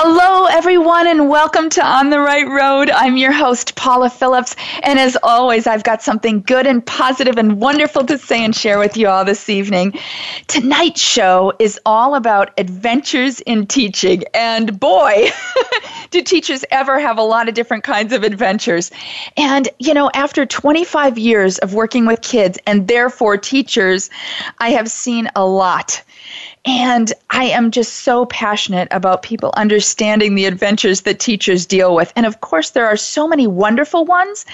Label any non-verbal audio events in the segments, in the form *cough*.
Hello, everyone, and welcome to On the Right Road. I'm your host, Paula Phillips, and as always, I've got something good and positive and wonderful to say and share with you all this evening. Tonight's show is all about adventures in teaching, and boy, *laughs* do teachers ever have a lot of different kinds of adventures. And, you know, after 25 years of working with kids and therefore teachers, I have seen a lot. And I am just so passionate about people understanding the adventures that teachers deal with. And of course, there are so many wonderful ones.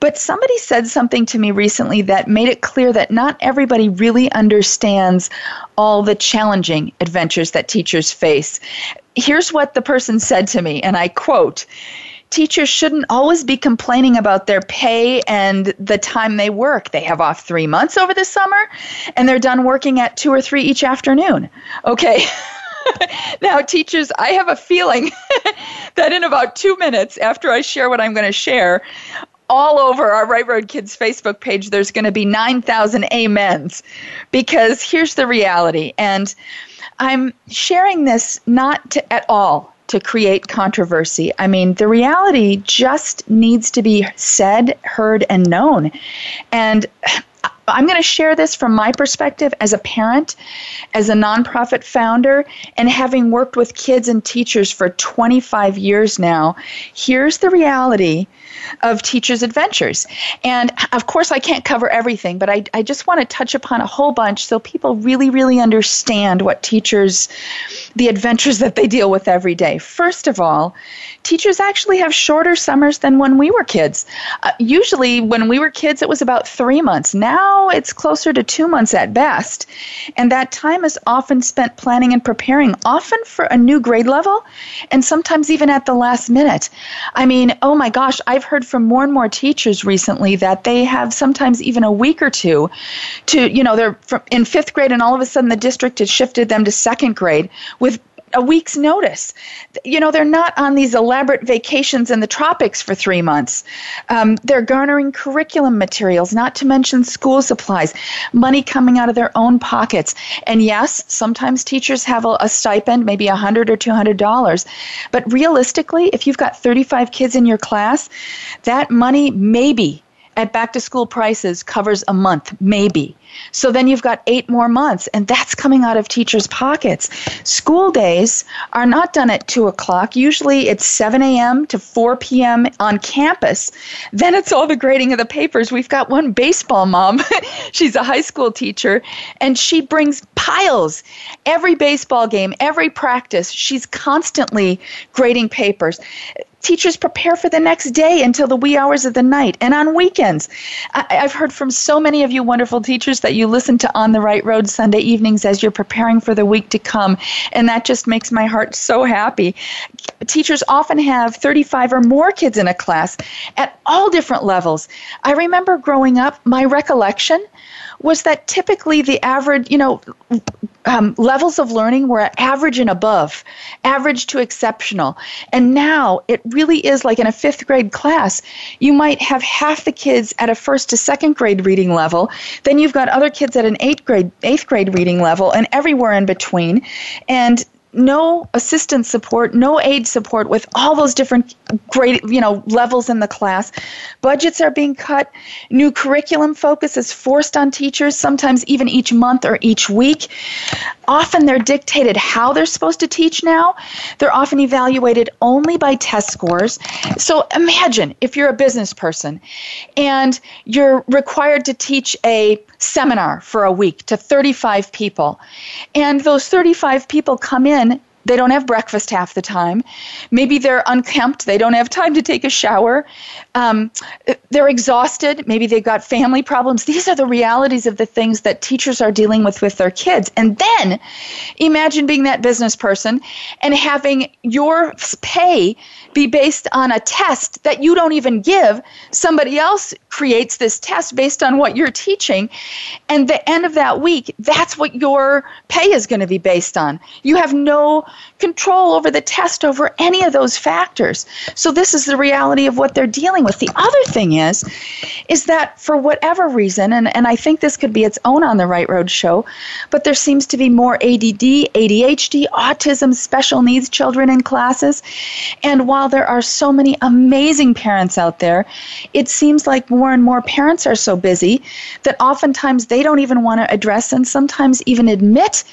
But somebody said something to me recently that made it clear that not everybody really understands all the challenging adventures that teachers face. Here's what the person said to me, and I quote teachers shouldn't always be complaining about their pay and the time they work. They have off three months over the summer and they're done working at two or three each afternoon. Okay. *laughs* now, teachers, I have a feeling *laughs* that in about two minutes after I share what I'm going to share, all over our Right Road Kids Facebook page, there's going to be 9,000 amens because here's the reality. And I'm sharing this not to, at all to create controversy. I mean, the reality just needs to be said, heard, and known. And I'm going to share this from my perspective as a parent, as a nonprofit founder, and having worked with kids and teachers for 25 years now. Here's the reality of Teachers Adventures. And of course, I can't cover everything, but I, I just want to touch upon a whole bunch so people really, really understand what teachers, the adventures that they deal with every day. First of all, teachers actually have shorter summers than when we were kids. Uh, usually, when we were kids, it was about three months. Now it's closer to two months at best. And that time is often spent planning and preparing, often for a new grade level, and sometimes even at the last minute. I mean, oh my gosh, I've heard from more and more teachers recently that they have sometimes even a week or two to, you know, they're in fifth grade and all of a sudden the district has shifted them to second grade with a week's notice. You know, they're not on these elaborate vacations in the tropics for three months. Um, they're garnering curriculum materials, not to mention school supplies, money coming out of their own pockets. And yes, sometimes teachers have a, a stipend, maybe a hundred or two hundred dollars. But realistically, if you've got 35 kids in your class, that money maybe at back to school prices covers a month, maybe. So then you've got eight more months, and that's coming out of teachers' pockets. School days are not done at 2 o'clock. Usually it's 7 a.m. to 4 p.m. on campus. Then it's all the grading of the papers. We've got one baseball mom. *laughs* She's a high school teacher, and she brings piles. Every baseball game, every practice, she's constantly grading papers teachers prepare for the next day until the wee hours of the night and on weekends. I, have heard from so many of you wonderful teachers that you listen to On the Right Road Sunday evenings as you're preparing for the week to come, and that just makes my heart so happy. Teachers often have 35 or more kids in a class at all different levels. I remember growing up, my recollection was that typically the average, you know, um, levels of learning were average and above, average to exceptional. And now it really is like in a fifth grade class, you might have half the kids at a first to second grade reading level, then you've got other kids at an eighth grade eighth grade reading level, and everywhere in between. And no assistance support, no aid support with all those different grade, you know, levels in the class. Budgets are being cut. New curriculum focus is forced on teachers, sometimes even each month or each week. Often they're dictated how they're supposed to teach now. They're often evaluated only by test scores. So imagine if you're a business person and you're required to teach a seminar for a week to 35 people. And those 35 people come in they don't have breakfast half the time. Maybe they're unkempt. They don't have time to take a shower. Um, they're exhausted. Maybe they've got family problems. These are the realities of the things that teachers are dealing with with their kids. And then imagine being that business person and having your pay be based on a test that you don't even give. Somebody else creates this test based on what you're teaching. And the end of that week, that's what your pay is going to be based on. You have no control over the test over any of those factors. So this is the reality of what they're dealing with. The other thing is, is that for whatever reason, and, and I think this could be its own on the right road show, but there seems to be more ADD, ADHD, autism, special needs children in classes. And while there are so many amazing parents out there, it seems like more and more parents are so busy that oftentimes they don't even want to address and sometimes even admit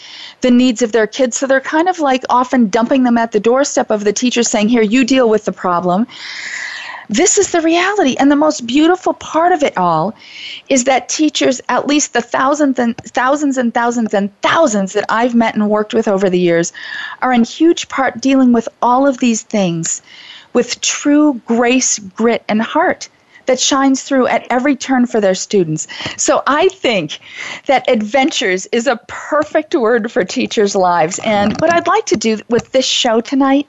the needs of their kids. So they're kind of like often dumping them at the doorstep of the teacher saying, Here, you deal with the problem. This is the reality. And the most beautiful part of it all is that teachers, at least the thousands and thousands and thousands and thousands that I've met and worked with over the years, are in huge part dealing with all of these things with true grace, grit, and heart that shines through at every turn for their students. So I think that adventures is a perfect word for teachers' lives. And what I'd like to do with this show tonight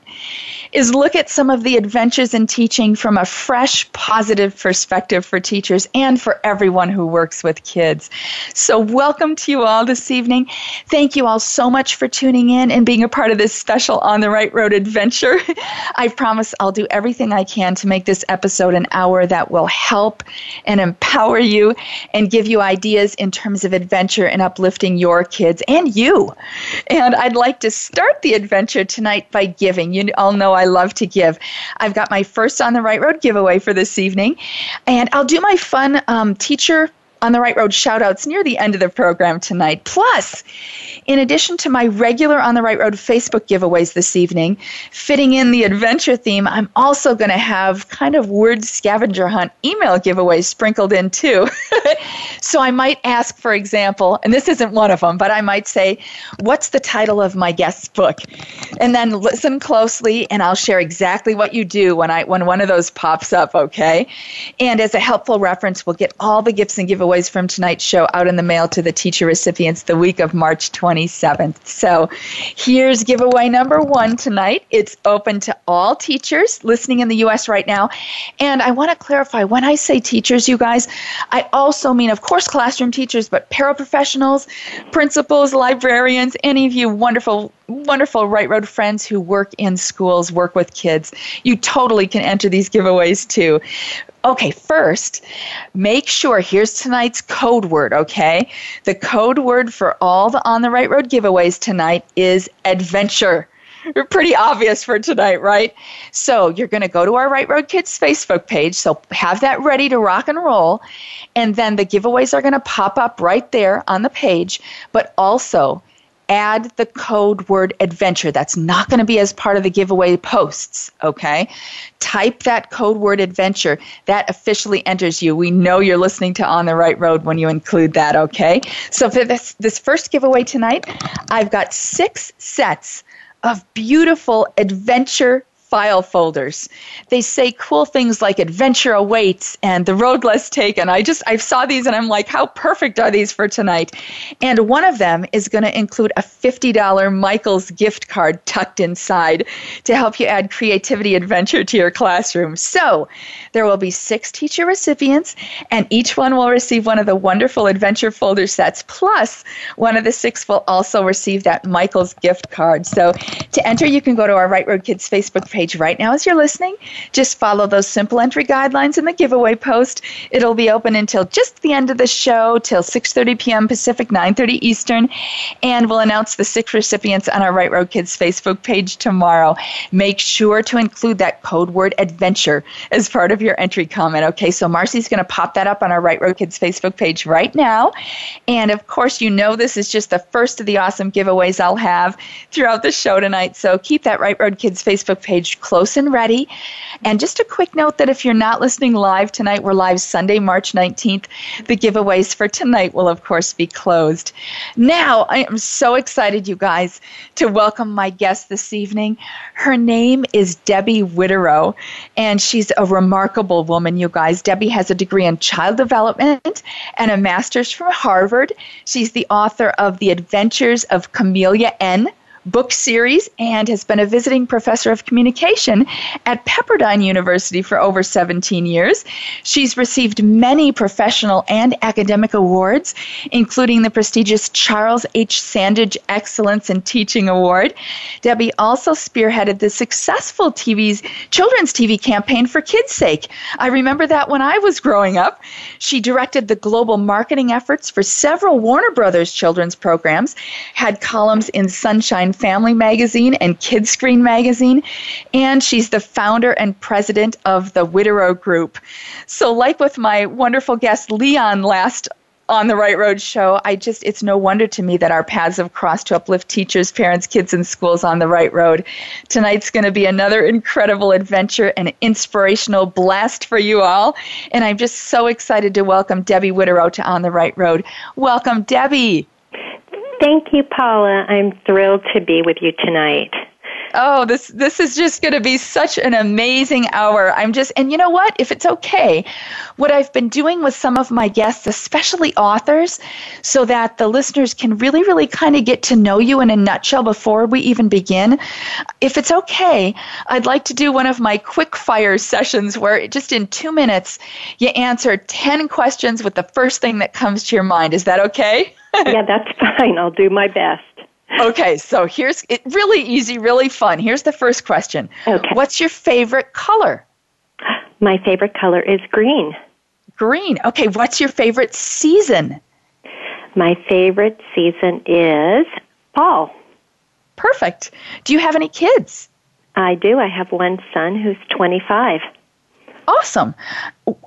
is look at some of the adventures in teaching from a fresh, positive perspective for teachers and for everyone who works with kids. So, welcome to you all this evening. Thank you all so much for tuning in and being a part of this special On the Right Road adventure. *laughs* I promise I'll do everything I can to make this episode an hour that will help and empower you and give you ideas in terms of adventure and uplifting your kids and you. And I'd like to start the adventure tonight by giving. You all know I love to give. I've got my first On the Right Road giveaway for this evening, and I'll do my fun um, teacher on the Right Road shout outs near the end of the program tonight. Plus, in addition to my regular On the Right Road Facebook giveaways this evening, fitting in the adventure theme, I'm also going to have kind of word scavenger hunt email giveaways sprinkled in too. *laughs* so I might ask, for example, and this isn't one of them, but I might say, What's the title of my guest's book? And then listen closely, and I'll share exactly what you do when, I, when one of those pops up, okay? And as a helpful reference, we'll get all the gifts and giveaways giveaways from tonight's show out in the mail to the teacher recipients the week of March 27th. So here's giveaway number one tonight. It's open to all teachers listening in the U.S. right now. And I want to clarify when I say teachers, you guys, I also mean, of course, classroom teachers, but paraprofessionals, principals, librarians, any of you wonderful wonderful Right Road friends who work in schools, work with kids. You totally can enter these giveaways too. Okay, first, make sure here's tonight's code word, okay? The code word for all the On the Right Road giveaways tonight is adventure. Pretty obvious for tonight, right? So you're going to go to our Right Road Kids Facebook page. So have that ready to rock and roll. And then the giveaways are going to pop up right there on the page. But also, add the code word adventure. That's not going to be as part of the giveaway posts, okay? Type that code word adventure. That officially enters you. We know you're listening to On the Right Road when you include that, okay? So for this this first giveaway tonight, I've got 6 sets of beautiful adventure file folders. They say cool things like adventure awaits and the road less taken. I just I saw these and I'm like, how perfect are these for tonight? And one of them is going to include a $50 Michaels gift card tucked inside to help you add creativity adventure to your classroom. So there will be six teacher recipients, and each one will receive one of the wonderful adventure folder sets. Plus, one of the six will also receive that Michaels gift card. So to enter, you can go to our Right Road Kids Facebook page page right now as you're listening. Just follow those simple entry guidelines in the giveaway post. It'll be open until just the end of the show, till 6:30 p.m. Pacific, 9:30 Eastern, and we'll announce the six recipients on our Right Road Kids Facebook page tomorrow. Make sure to include that code word adventure as part of your entry comment. Okay, so Marcy's going to pop that up on our Right Road Kids Facebook page right now. And of course, you know this is just the first of the awesome giveaways I'll have throughout the show tonight. tonight, so keep that Right Road Kids Facebook page close and ready. And just a quick note that if you're not listening live tonight, we're live Sunday, March 19th. The giveaways for tonight will, of course, be closed. Now, I am so excited, you guys, to welcome my guest this evening. Her name is Debbie Wideroe, and she's a remarkable woman, you guys. Debbie has a degree in child development and a master's from Harvard. She's the author of The Adventures of Camellia N book series and has been a visiting professor of communication at Pepperdine University for over 17 years. She's received many professional and academic awards, including the prestigious Charles H. Sandage Excellence in Teaching Award. Debbie also spearheaded the successful TV's children's TV campaign for Kids' Sake. I remember that when I was growing up. She directed the global marketing efforts for several Warner Brothers children's programs, had columns in Sunshine Family Magazine and Kidscreen Magazine, and she's the founder and president of the Wideroe Group. So, like with my wonderful guest Leon last on the Right Road show, I just, it's no wonder to me that our paths have crossed to uplift teachers, parents, kids, and schools on the right road. Tonight's going to be another incredible adventure and inspirational blast for you all. And I'm just so excited to welcome Debbie Wideroe to On the Right Road. Welcome, Debbie. Thank you, Paula. I'm thrilled to be with you tonight. Oh, this this is just going to be such an amazing hour. I'm just and you know what? If it's okay, what I've been doing with some of my guests, especially authors, so that the listeners can really really kind of get to know you in a nutshell before we even begin. If it's okay, I'd like to do one of my quick fire sessions where just in 2 minutes you answer 10 questions with the first thing that comes to your mind. Is that okay? *laughs* yeah, that's fine. I'll do my best. Okay, so here's it really easy, really fun. Here's the first question. Okay. What's your favorite color? My favorite color is green. Green. Okay, what's your favorite season? My favorite season is fall. Perfect. Do you have any kids? I do. I have one son who's 25. Awesome.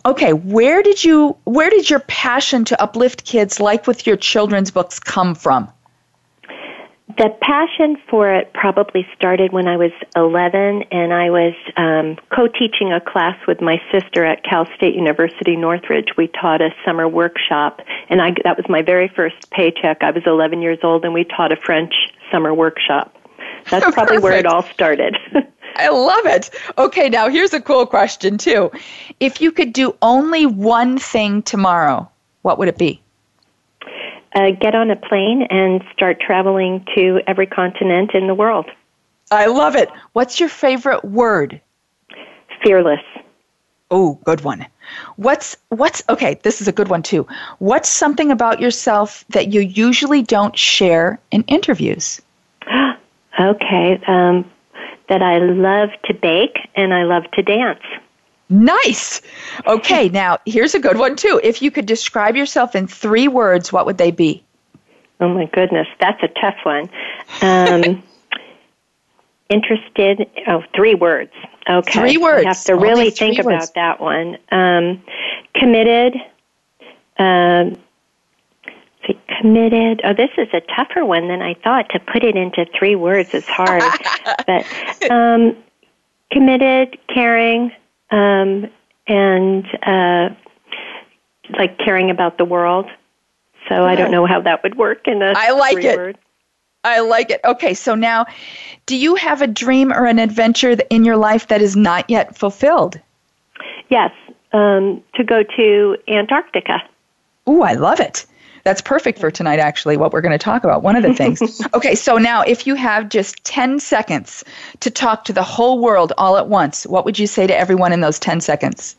Okay, where did you where did your passion to uplift kids like with your children's books come from? The passion for it probably started when I was 11 and I was um, co teaching a class with my sister at Cal State University Northridge. We taught a summer workshop, and I, that was my very first paycheck. I was 11 years old, and we taught a French summer workshop. That's *laughs* probably where it all started. *laughs* I love it. Okay, now here's a cool question, too. If you could do only one thing tomorrow, what would it be? Uh, get on a plane and start traveling to every continent in the world. I love it. What's your favorite word? Fearless. Oh, good one. What's what's okay, this is a good one too. What's something about yourself that you usually don't share in interviews? *gasps* okay, um, that I love to bake and I love to dance. Nice. Okay, *laughs* now here's a good one too. If you could describe yourself in three words, what would they be? Oh my goodness, that's a tough one. Um, *laughs* interested. Oh, three words. Okay. Three words. I have to really think words. about that one. Um, committed. Um, see, committed. Oh, this is a tougher one than I thought. To put it into three words is hard. *laughs* but um, committed, caring, um, and uh, like caring about the world. So I don't know how that would work in a I like it. Word. I like it. Okay, so now, do you have a dream or an adventure in your life that is not yet fulfilled? Yes, um, to go to Antarctica. Ooh, I love it. That's perfect for tonight, actually, what we're going to talk about. One of the things. *laughs* okay, so now if you have just 10 seconds to talk to the whole world all at once, what would you say to everyone in those 10 seconds?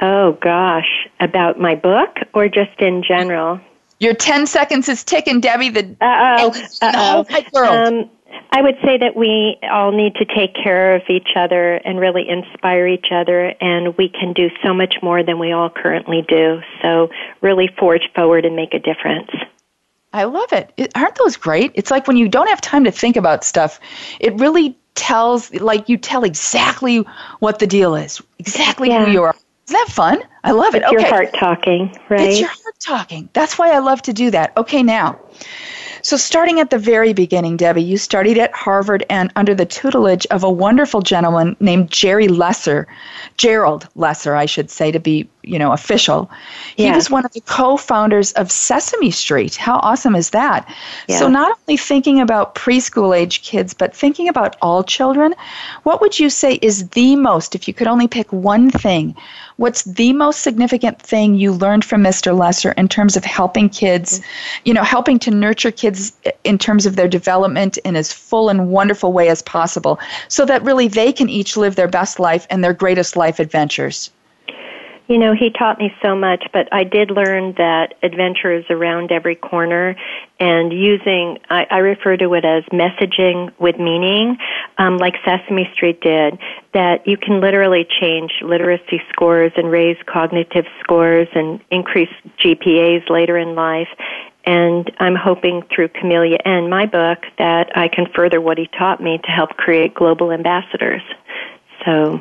Oh, gosh. About my book or just in general? Your 10 seconds is ticking, Debbie. The, Uh-oh. the whole wide world. Um, I would say that we all need to take care of each other and really inspire each other, and we can do so much more than we all currently do. So, really forge forward and make a difference. I love it. Aren't those great? It's like when you don't have time to think about stuff, it really tells, like, you tell exactly what the deal is, exactly Yeah. who you are. Isn't that fun? I love it. It's okay. your heart talking, right? It's your heart talking. That's why I love to do that. Okay, now. So, starting at the very beginning, Debbie, you studied at Harvard and under the tutelage of a wonderful gentleman named Jerry Lesser, Gerald Lesser, I should say, to be you know official. He was one of the co-founders of Sesame Street. How awesome is that? Yeah. So, not only thinking about preschool age kids, but thinking about all children. What would you say is the most, if you could only pick one thing, what's the most significant thing you learned from Mr. Lesser in terms of helping kids, mm-hmm. you know, helping to nurture kids in terms of their development in as full and wonderful way as possible so that really they can each live their best life and their greatest life adventures? You know, he taught me so much, but I did learn that adventure is around every corner and using, I, I refer to it as messaging with meaning, um, like Sesame Street did, that you can literally change literacy scores and raise cognitive scores and increase GPAs later in life. And I'm hoping through Camellia and my book, that I can further what he taught me to help create global ambassadors. So,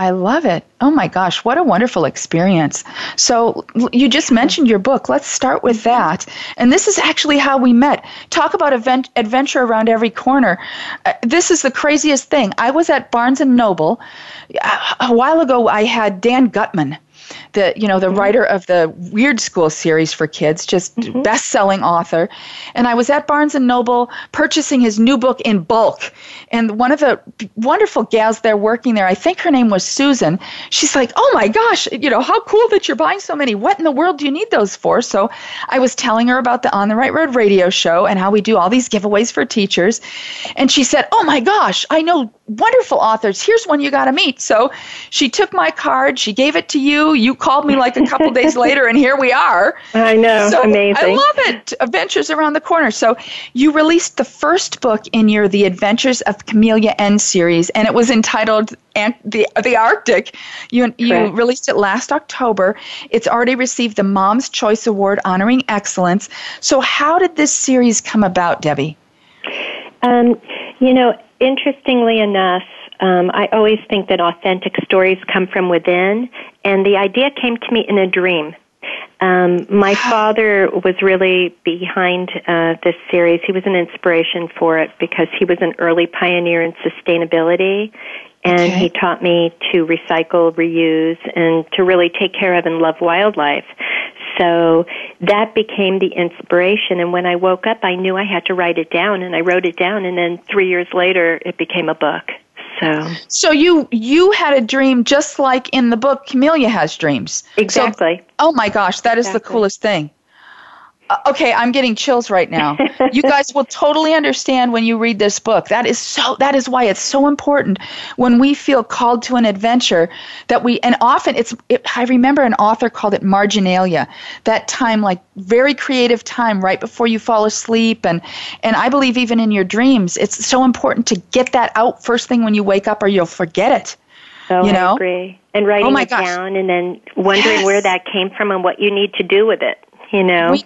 I love it. Oh my gosh, what a wonderful experience. So, you just mentioned your book. Let's start with that. And this is actually how we met. Talk about event, adventure around every corner. Uh, this is the craziest thing. I was at Barnes and Noble. Uh, A while ago, I had Dan Gutman. The you know the mm-hmm. writer of the Weird School series for kids, just mm-hmm. best-selling author, and I was at Barnes and Noble purchasing his new book in bulk. And one of the wonderful gals there working there, I think her name was Susan. She's like, "Oh my gosh, you know how cool that you're buying so many. What in the world do you need those for?" So I was telling her about the On the Right Road radio show and how we do all these giveaways for teachers, and she said, "Oh my gosh, I know wonderful authors. Here's one you got to meet." So she took my card, she gave it to you. You called me like a couple days *laughs* later, and here we are. I know, So amazing. I love it. Adventures around the corner. So you released the first book in your The Adventures of Camellia N series, and it was entitled Ant- the the Arctic. You you Correct. released it last October. It's already received the Mom's Choice Award honoring excellence. So how did this series come about, Debbie? Um, you know, interestingly enough, um, I always think that authentic stories come from within, and the idea came to me in a dream. Um, my father was really behind uh, this series. He was an inspiration for it because he was an early pioneer in sustainability, and Okay. he taught me to recycle, reuse, and to really take care of and love wildlife. So that became the inspiration. And when I woke up, I knew I had to write it down, and I wrote it down. And then three years later, it became a book. So So you you had a dream just like in the book Camellia has dreams. So exactly. Oh my gosh, that is the coolest thing. Uh, okay, I'm getting chills right now. you guys will totally understand when you read this book. That is so that is why it's so important when we feel called to an adventure that we and often it's it, I remember an author called it marginalia. That time like very creative time right before you fall asleep and and I believe even in your dreams it's so important to get that out first thing when you wake up or you'll forget it. So You know? I agree. And writing Oh it gosh. down, and then wondering Yes. where that came from and what you need to do with it. You know. We,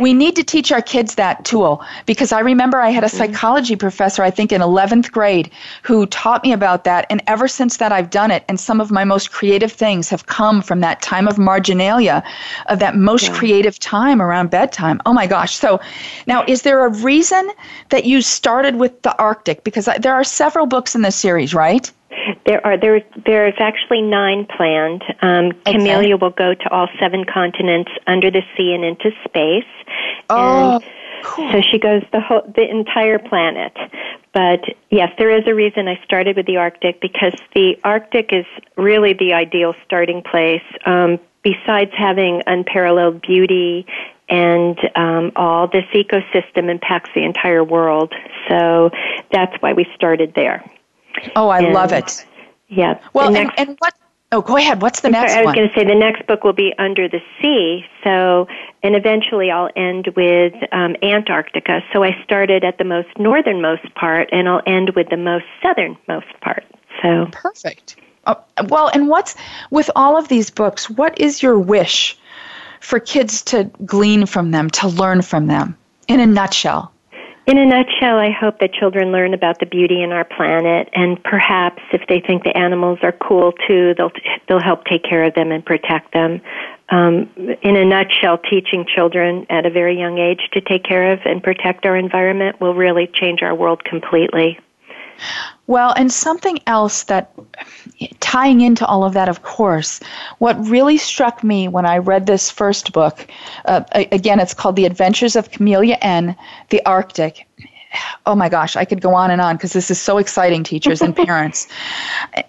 we need to teach our kids that tool because I remember I had a mm-hmm. psychology professor, I think in 11th grade, who taught me about that. And ever since that, I've done it. And some of my most creative things have come from that time of marginalia, of that most creative time around bedtime. Oh my gosh. So now, is there a reason that you started with the Arctic? Because there are several books in this series, right? There are there there's actually nine planned. Um, Camellia will go to all seven continents under the sea and into space. Oh, and so she goes the whole the entire planet. But yes, there is a reason I started with the Arctic because the Arctic is really the ideal starting place. Um, besides having unparalleled beauty and um, all this ecosystem impacts the entire world. So that's why we started there. Oh, I love it. Yeah. Well, the and, and what? Oh, go ahead. What's the next sorry, I was going to say the next book will be Under the Sea. So, and eventually I'll end with um, Antarctica. So I started at the most northernmost part, and I'll end with the most southernmost part. So, Perfect. Oh, well, and what's with all of these books? What is your wish for kids to glean from them, to learn from them? In a nutshell. In a nutshell, I hope that children learn about the beauty in our planet, and perhaps if they think the animals are cool too, they'll they'll help take care of them and protect them. um, in a nutshell, teaching children at a very young age to take care of and protect our environment will really change our world completely. Well, and something else that tying into all of that, of course, what really struck me when I read this first book, uh, again, it's called The Adventures of Camellia N, The Arctic. Oh my gosh, I could go on and on because this is so exciting, teachers and *laughs* parents.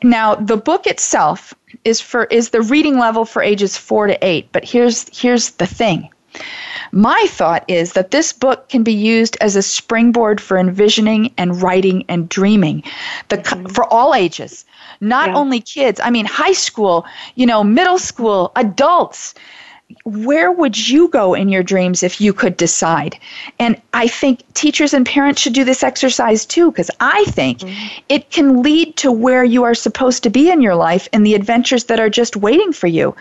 now, the book itself is for is the reading level for ages four to eight. But here's here's the thing. My thought is that this book can be used as a springboard for envisioning and writing and dreaming the, mm-hmm. for all ages, not yeah. only kids. I mean, high school, you know, middle school, adults where would you go in your dreams if you could decide? And I think teachers and parents should do this exercise too, because I think mm-hmm. it can lead to where you are supposed to be in your life and the adventures that are just waiting for you.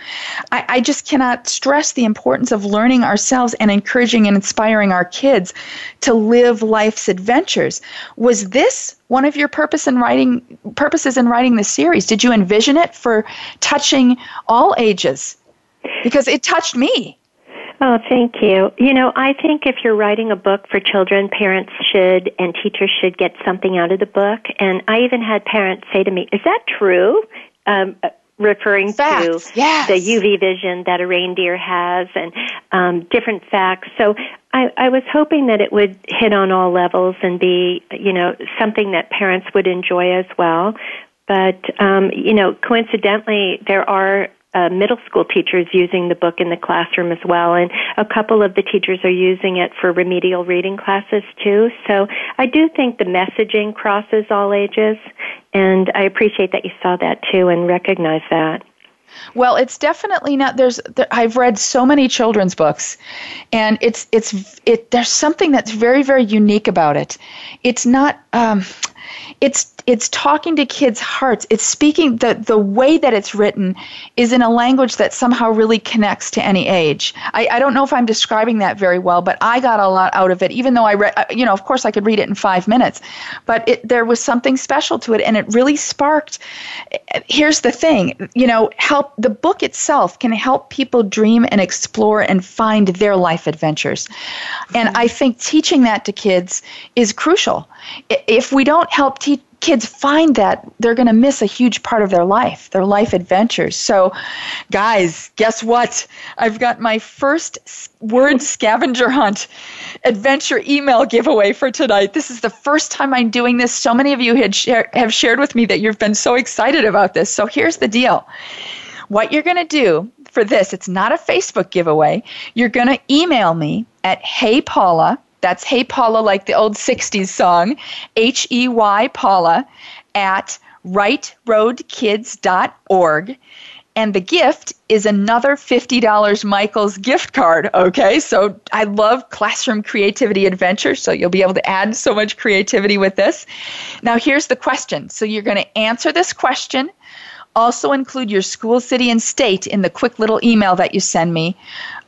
I, I just cannot stress the importance of learning ourselves and encouraging and inspiring our kids to live life's adventures. Was this one of your purpose in writing purposes in writing this series? Did you envision it for touching all ages? Because it touched me. Oh, thank you. You know, I think if you're writing a book for children, parents should and teachers should get something out of the book. And I even had parents say to me, "Is that true?" Um, uh, referring facts. to yes. the UV vision that a reindeer has and um, different facts. So I, I was hoping that it would hit on all levels and be, you know, something that parents would enjoy as well. But um, you know, coincidentally, there are uh, middle school teachers using the book in the classroom as well, and a couple of the teachers are using it for remedial reading classes too. So I do think the messaging crosses all ages, and I appreciate that you saw that too and recognize that. Well, it's definitely not. There's. There, I've read so many children's books, and it's it's it. There's something that's very very unique about it. It's not. Um, it's it's talking to kids' hearts. It's speaking the the way that it's written is in a language that somehow really connects to any age. I, I don't know if I'm describing that very well, but I got a lot out of it. Even though I read, uh, you know, of course I could read it in five minutes, but it, there was something special to it, and it really sparked. Here's the thing, you know, help the book itself can help people dream and explore and find their life adventures, and I think teaching that to kids is crucial. If we don't help teach kids find that, they're going to miss a huge part of their life, their life adventures. So, guys, guess what? I've got my first word *laughs* scavenger hunt adventure email giveaway for tonight. This is the first time I'm doing this. So many of you had share, have shared with me that you've been so excited about this. So, here's the deal. What you're going to do for this, it's not a Facebook giveaway. You're going to email me at hey paula that's Hey Paula, like the old 60s song, H E Y Paula, at rightroadkids.org. And the gift is another $50 Michaels gift card. Okay, so I love classroom creativity adventure, so you'll be able to add so much creativity with this. Now, here's the question. So you're going to answer this question. Also, include your school, city, and state in the quick little email that you send me.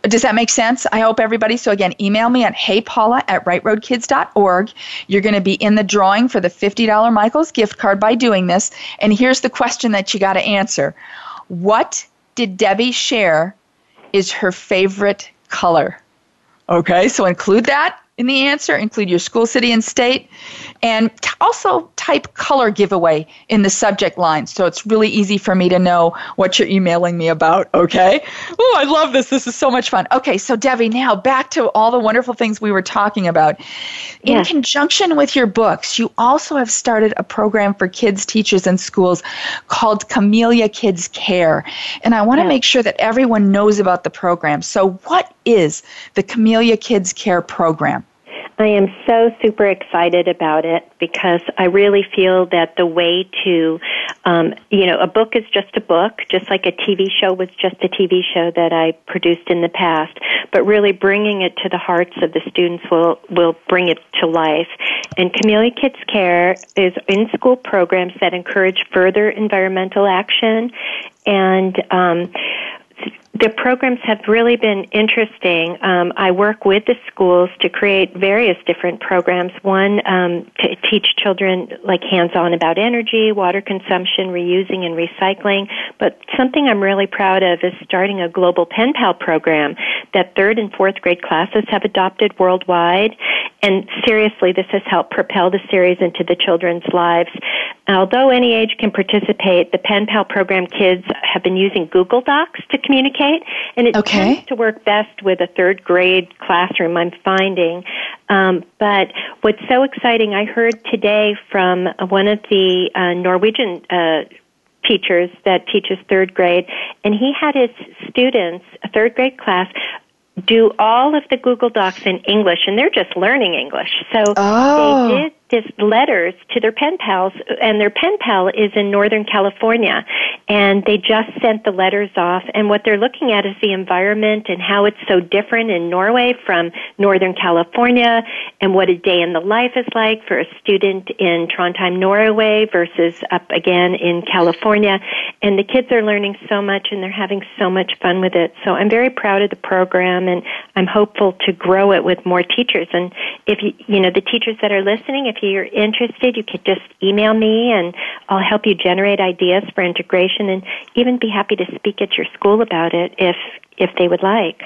Does that make sense? I hope everybody. So again, email me at heypaula at rightroadkids.org. You're going to be in the drawing for the $50 Michaels gift card by doing this. And here's the question that you got to answer. What did Debbie share is her favorite color? Okay, so include that in the answer, include your school, city, and state, and also type color giveaway in the subject line so it's really easy for me to know what you're emailing me about, okay? Oh, I love this. This is so much fun. Okay, so Debbie, now back to all the wonderful things we were talking about. In yes. conjunction with your books, you also have started a program for kids, teachers, and schools called Camellia Kids Care. And I want to yes. make sure that everyone knows about the program. So, what is the Camellia Kids Care program? I am so super excited about it because I really feel that the way to, um, you know, a book is just a book, just like a TV show was just a TV show that I produced in the past. But really bringing it to the hearts of the students will will bring it to life. And Camellia Kids Care is in school programs that encourage further environmental action and um, the programs have really been interesting. Um, I work with the schools to create various different programs. One um, to teach children like hands-on about energy, water consumption, reusing, and recycling. But something I'm really proud of is starting a global pen pal program that third and fourth grade classes have adopted worldwide. And seriously, this has helped propel the series into the children's lives. Although any age can participate, the pen pal program kids have been using Google Docs to communicate, and it Okay. tends to work best with a third grade classroom. I'm finding, um, but what's so exciting, I heard today from one of the uh, Norwegian. Uh, teachers that teaches third grade and he had his students a third grade class do all of the google docs in english and they're just learning english so Oh. they did this letters to their pen pals and their pen pal is in northern california and they just sent the letters off and what they're looking at is the environment and how it's so different in norway from northern california and what a day in the life is like for a student in trondheim norway versus up again in california. And the kids are learning so much and they're having so much fun with it. So i'm very proud of the program and i'm hopeful to grow it with more teachers. And if you you know the teachers that are listening if you're interested you could just email me and i'll help you generate ideas for integration and even be happy to speak at your school about it if if they would like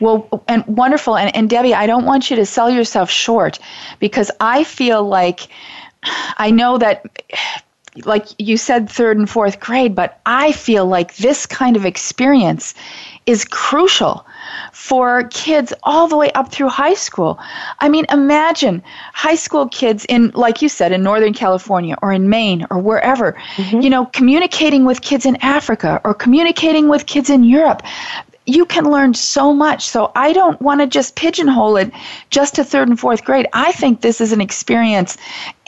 Well, and wonderful. And, and Debbie, I don't want you to sell yourself short because I feel like I know that, like you said, third and fourth grade, but I feel like this kind of experience is crucial for kids all the way up through high school. I mean, imagine high school kids in, like you said, in Northern California or in Maine or wherever, mm-hmm. you know, communicating with kids in Africa or communicating with kids in Europe you can learn so much. So I don't want to just pigeonhole it just to third and fourth grade. I think this is an experience.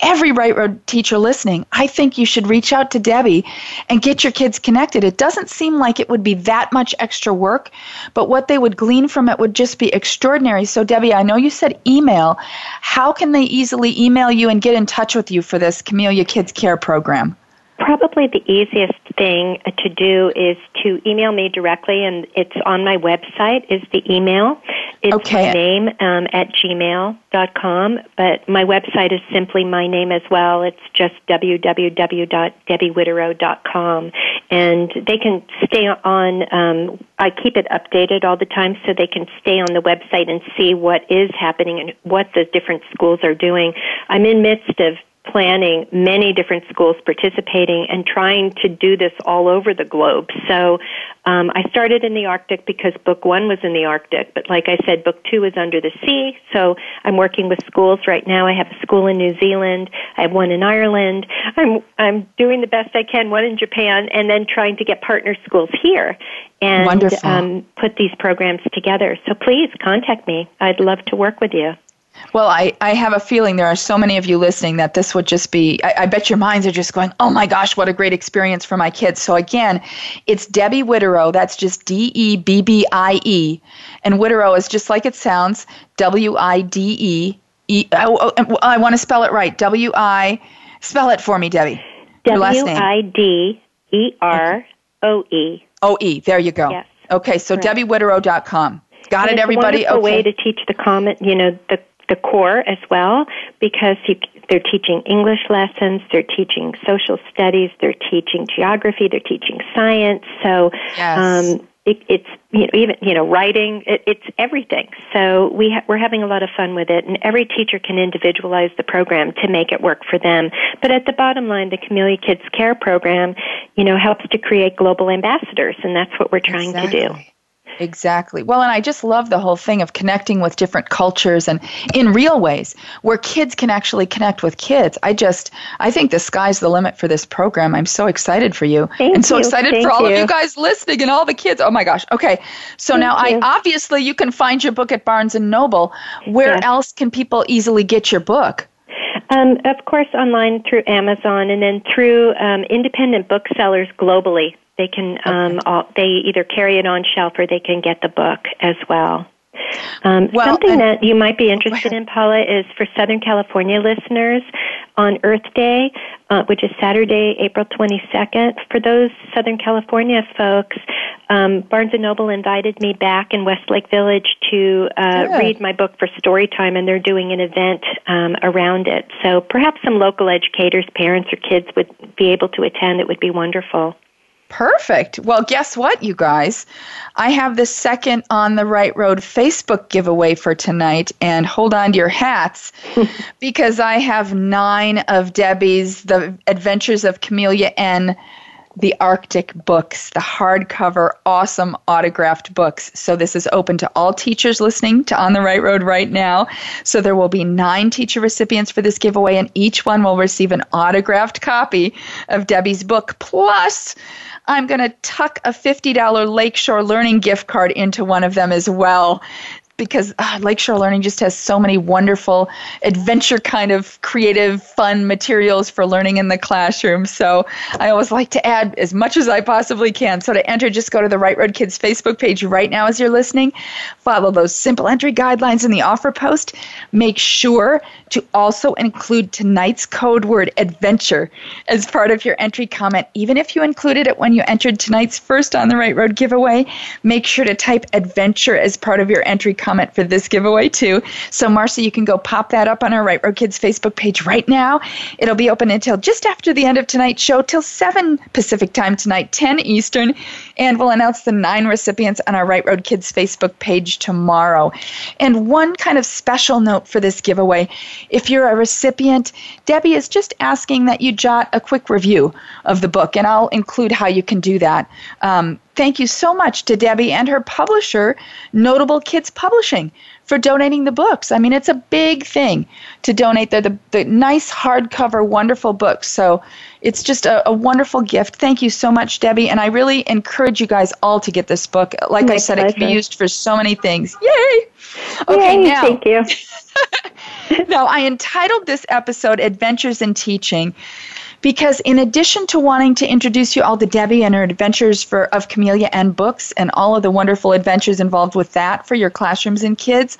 Every Right Road teacher listening, I think you should reach out to Debbie and get your kids connected. It doesn't seem like it would be that much extra work, but what they would glean from it would just be extraordinary. So, Debbie, I know you said email. How can they easily email you and get in touch with you for this Camellia Kids Care program? Probably the easiest thing to do is to email me directly, and it's on my website. Is the email? It's Okay. my name um, at gmail.com, but my website is simply my name as well. It's just www.debbiewideroe.com, and they can stay on. Um, I keep it updated all the time, so they can stay on the website and see what is happening and what the different schools are doing. I'm in midst of planning many different schools participating and trying to do this all over the globe. So um, I started in the Arctic because book one was in the Arctic, but like I said, book two is under the sea. So I'm working with schools right now. I have a school in New Zealand. I have one in Ireland. I'm I'm doing the best I can. One in Japan, and then trying to get partner schools here and um, put these programs together. So please contact me. I'd love to work with you. Well, I, I have a feeling there are so many of you listening that this would just be, I, I bet your minds are just going, oh my gosh, what a great experience for my kids. So again, it's Debbie Wideroe. That's just D E B B I E. And Wideroe is just like it sounds W I D E. E. Oh, oh, I want to spell it right. W I. Spell it for me, Debbie. W. I D E R O E. O E. There you go. Yes. Okay, so Correct. DebbieWideroe.com. Got And it, it's everybody? A okay. way to teach the common, you know, the the core as well, because you, they're teaching English lessons, they're teaching social studies, they're teaching geography, they're teaching science. So, Yes. um, it, it's you know even you know writing it, it's everything so we ha- we're having a lot of fun with it and every teacher can individualize the program to make it work for them but at the bottom line the camellia kids care program you know helps to create global ambassadors and that's what we're trying to do Exactly. Well, and I just love the whole thing of connecting with different cultures and in real ways where kids can actually connect with kids. I just, I think the sky's the limit for this program. I'm so excited for you. Thank and so you. excited Thank for all of you. you guys listening and all the kids. Oh my gosh. Okay. So now you. I obviously you can find your book at Barnes and Noble. Where else can people easily get your book? Um, of course, online through Amazon, and then through um, independent booksellers globally. They can um, all, they either carry it on shelf or they can get the book as well. Um, Well, something and- that you might be interested in, Paula, is for Southern California listeners on Earth Day, uh, which is Saturday, April 22nd. For those Southern California folks, um, Barnes and Noble invited me back in Westlake Village to uh, read my book for story time, and they're doing an event um, around it. So perhaps some local educators, parents, or kids would be able to attend. It would be wonderful. Perfect. Well, guess what, you guys? I have the second On the Right Road Facebook giveaway for tonight, and hold on to your hats *laughs* because I have nine of Debbie's The Adventures of Camellia N the Arctic books, the hardcover, awesome autographed books. So this is open to all teachers listening to On the Right Road right now. So there will be nine teacher recipients for this giveaway, and each one will receive an autographed copy of Debbie's book. Plus, I'm going to tuck a $50 Lakeshore Learning gift card into one of them as well because uh, Lakeshore Learning just has so many wonderful adventure kind of creative, fun materials for learning in the classroom. So I always like to add as much as I possibly can. So to enter, just go to the Right Road Kids Facebook page right now as you're listening. Follow those simple entry guidelines in the offer post. Make sure to also include tonight's code word adventure as part of your entry comment. Even if you included it when you entered tonight's first On the Right Road giveaway, make sure to type adventure as part of your entry comment for this giveaway too. So, Marcy, you can go pop that up on our Right Road Kids Facebook page right now. It'll be open until just after the end of tonight's show, till 7 Pacific time tonight, 10 Eastern, and we'll announce the nine recipients on our Right Road Kids Facebook page tomorrow. And one kind of special note for this giveaway if you're a recipient, Debbie is just asking that you jot a quick review of the book, and I'll include how you can do that. Um, thank you so much to Debbie and her publisher, Notable Kids Publishing, for donating the books. I mean, it's a big thing to donate the, the, the nice hardcover, wonderful books. So it's just a, a, wonderful gift. Thank you so much, Debbie. And I really encourage you guys all to get this book. Like My I said, pleasure. it can be used for so many things. Yay! Okay, Yay, now. Thank you. *laughs* now, I entitled this episode Adventures in Teaching because in addition to wanting to introduce you all to Debbie and her adventures for of Camellia and books and all of the wonderful adventures involved with that for your classrooms and kids,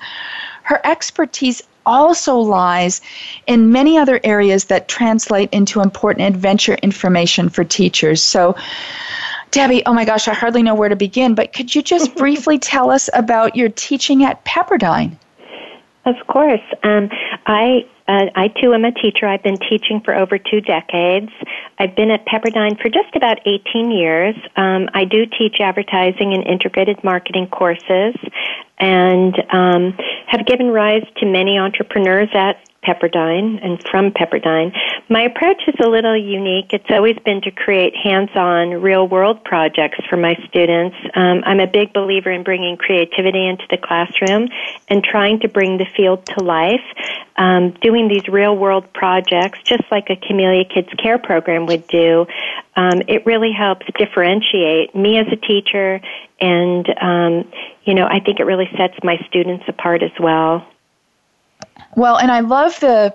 her expertise also lies in many other areas that translate into important adventure information for teachers. So Debbie, oh my gosh, I hardly know where to begin, but could you just *laughs* briefly tell us about your teaching at Pepperdine? Of course. Um, I uh, I too am a teacher. I've been teaching for over two decades. I've been at Pepperdine for just about 18 years. Um, I do teach advertising and integrated marketing courses, and um, have given rise to many entrepreneurs at Pepperdine and from Pepperdine. My approach is a little unique. It's always been to create hands-on, real-world projects for my students. Um, I'm a big believer in bringing creativity into the classroom and trying to bring the field to life. Um, doing these real-world projects, just like a Camellia Kids Care program would do, um, it really helps differentiate me as a teacher, and um, you know, I think it really sets my students apart as well. Well, and I love the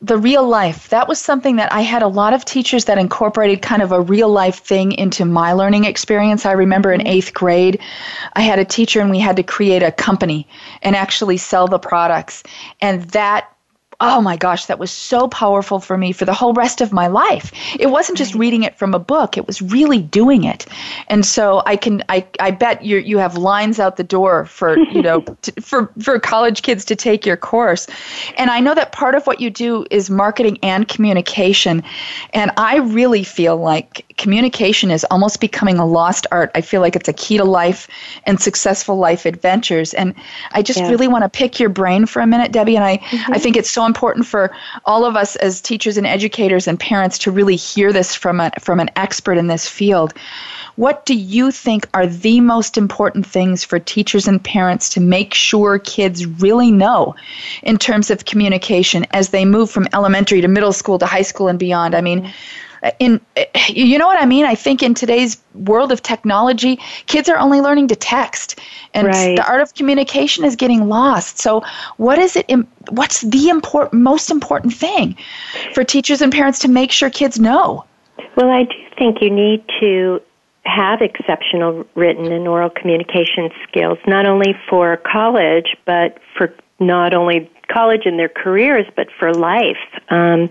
the real life. That was something that I had a lot of teachers that incorporated kind of a real life thing into my learning experience. I remember in 8th grade, I had a teacher and we had to create a company and actually sell the products. And that oh my gosh, that was so powerful for me for the whole rest of my life. It wasn't just reading it from a book, it was really doing it. And so I can I, I bet you you have lines out the door for, you know, *laughs* to, for for college kids to take your course. And I know that part of what you do is marketing and communication. And I really feel like communication is almost becoming a lost art. I feel like it's a key to life and successful life adventures. And I just Yeah. really want to pick your brain for a minute, Debbie. And I, I mm-hmm. think it's so important for all of us as teachers and educators and parents to really hear this from a, from an expert in this field. What do you think are the most important things for teachers and parents to make sure kids really know in terms of communication as they move from elementary to middle school to high school and beyond? I mean, in you know what I mean? I think in today's world of technology, kids are only learning to text, and Right. the art of communication is getting lost. So, what is it? What's the important, most important thing for teachers and parents to make sure kids know? Well, I do think you need to have exceptional written and oral communication skills, not only for college, but for not only college and their careers, but for life. Um,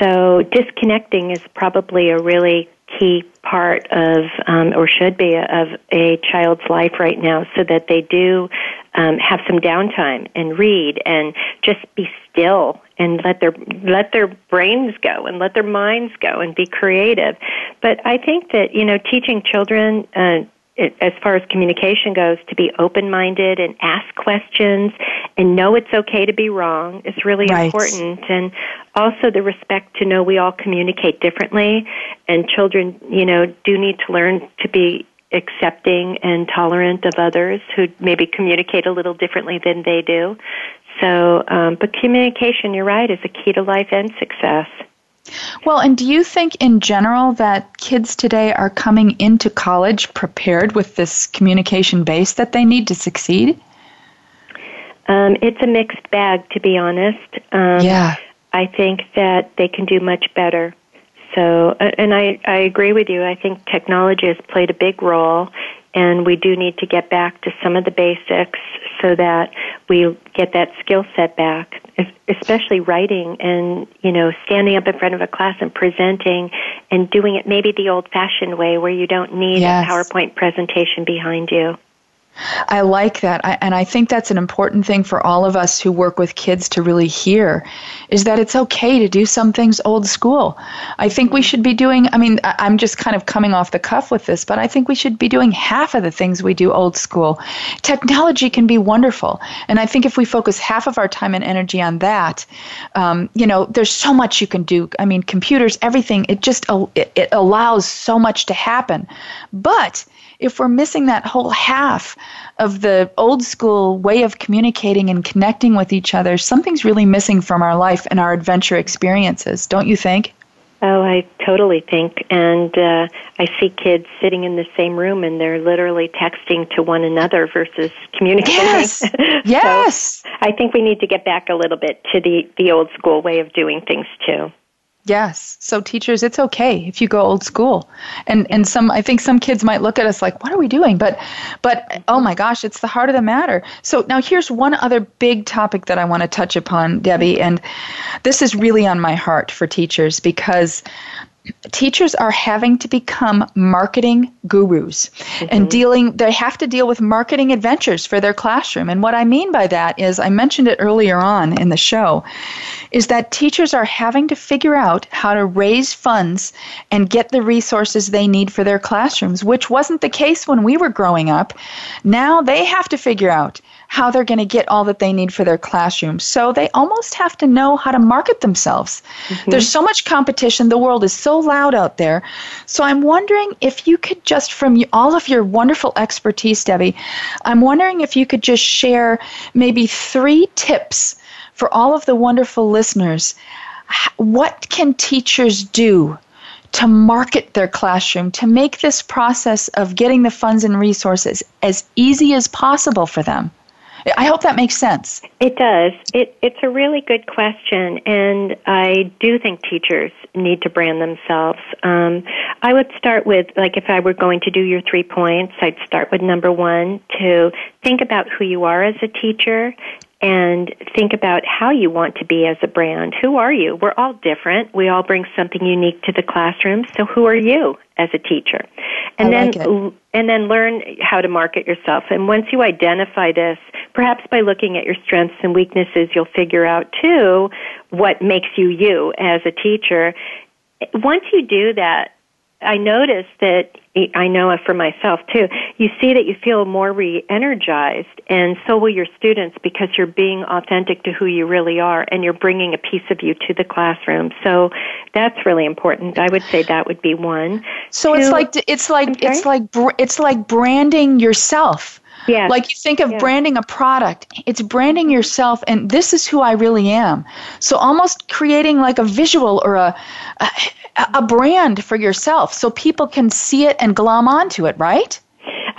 so disconnecting is probably a really key part of, um, or should be, of a child's life right now so that they do um, have some downtime and read and just be still and let their let their brains go and let their minds go and be creative. But I think that you know teaching children. Uh, as far as communication goes, to be open minded and ask questions and know it's okay to be wrong is really right. important. And also the respect to know we all communicate differently, and children, you know, do need to learn to be accepting and tolerant of others who maybe communicate a little differently than they do. So, um, but communication, you're right, is a key to life and success. Well, and do you think in general that kids today are coming into college prepared with this communication base that they need to succeed? Um, it's a mixed bag, to be honest. Um, yeah. I think that they can do much better. So, uh, and I, I agree with you. I think technology has played a big role, and we do need to get back to some of the basics so that we get that skill set back, especially writing and, you know, standing up in front of a class and presenting and doing it maybe the old fashioned way where you don't need yes. a PowerPoint presentation behind you. I like that. I, and I think that's an important thing for all of us who work with kids to really hear is that it's okay to do some things old school. I think we should be doing, I mean, I'm just kind of coming off the cuff with this, but I think we should be doing half of the things we do old school. Technology can be wonderful. And I think if we focus half of our time and energy on that, um, you know, there's so much you can do. I mean, computers, everything, it just it, it allows so much to happen. But if we're missing that whole half of the old school way of communicating and connecting with each other, something's really missing from our life and our adventure experiences, don't you think? Oh, I totally think. And uh, I see kids sitting in the same room and they're literally texting to one another versus communicating. Yes. *laughs* yes. so I think we need to get back a little bit to the, the old school way of doing things too. Yes. So teachers, it's okay if you go old school. And and some I think some kids might look at us like, what are we doing? But but oh my gosh, it's the heart of the matter. So now here's one other big topic that I want to touch upon, Debbie, and this is really on my heart for teachers because teachers are having to become marketing gurus mm-hmm. and dealing they have to deal with marketing adventures for their classroom and what i mean by that is i mentioned it earlier on in the show is that teachers are having to figure out how to raise funds and get the resources they need for their classrooms which wasn't the case when we were growing up now they have to figure out how they're going to get all that they need for their classroom. So they almost have to know how to market themselves. Mm-hmm. There's so much competition. The world is so loud out there. So I'm wondering if you could just, from all of your wonderful expertise, Debbie, I'm wondering if you could just share maybe three tips for all of the wonderful listeners. What can teachers do to market their classroom, to make this process of getting the funds and resources as easy as possible for them? I hope that makes sense. It does. It, it's a really good question, and I do think teachers need to brand themselves. Um, I would start with, like, if I were going to do your three points, I'd start with number one to think about who you are as a teacher and think about how you want to be as a brand. Who are you? We're all different. We all bring something unique to the classroom. So who are you as a teacher? And I then like and then learn how to market yourself. And once you identify this, perhaps by looking at your strengths and weaknesses, you'll figure out too what makes you you as a teacher. Once you do that, I noticed that I know it for myself too. You see that you feel more re-energized, and so will your students because you're being authentic to who you really are, and you're bringing a piece of you to the classroom. So that's really important. I would say that would be one. So Two, it's like it's like it's like it's like branding yourself. Yeah. Like you think of yeah. branding a product, it's branding yourself, and this is who I really am. So almost creating like a visual or a, a a brand for yourself so people can see it and glom onto it, right?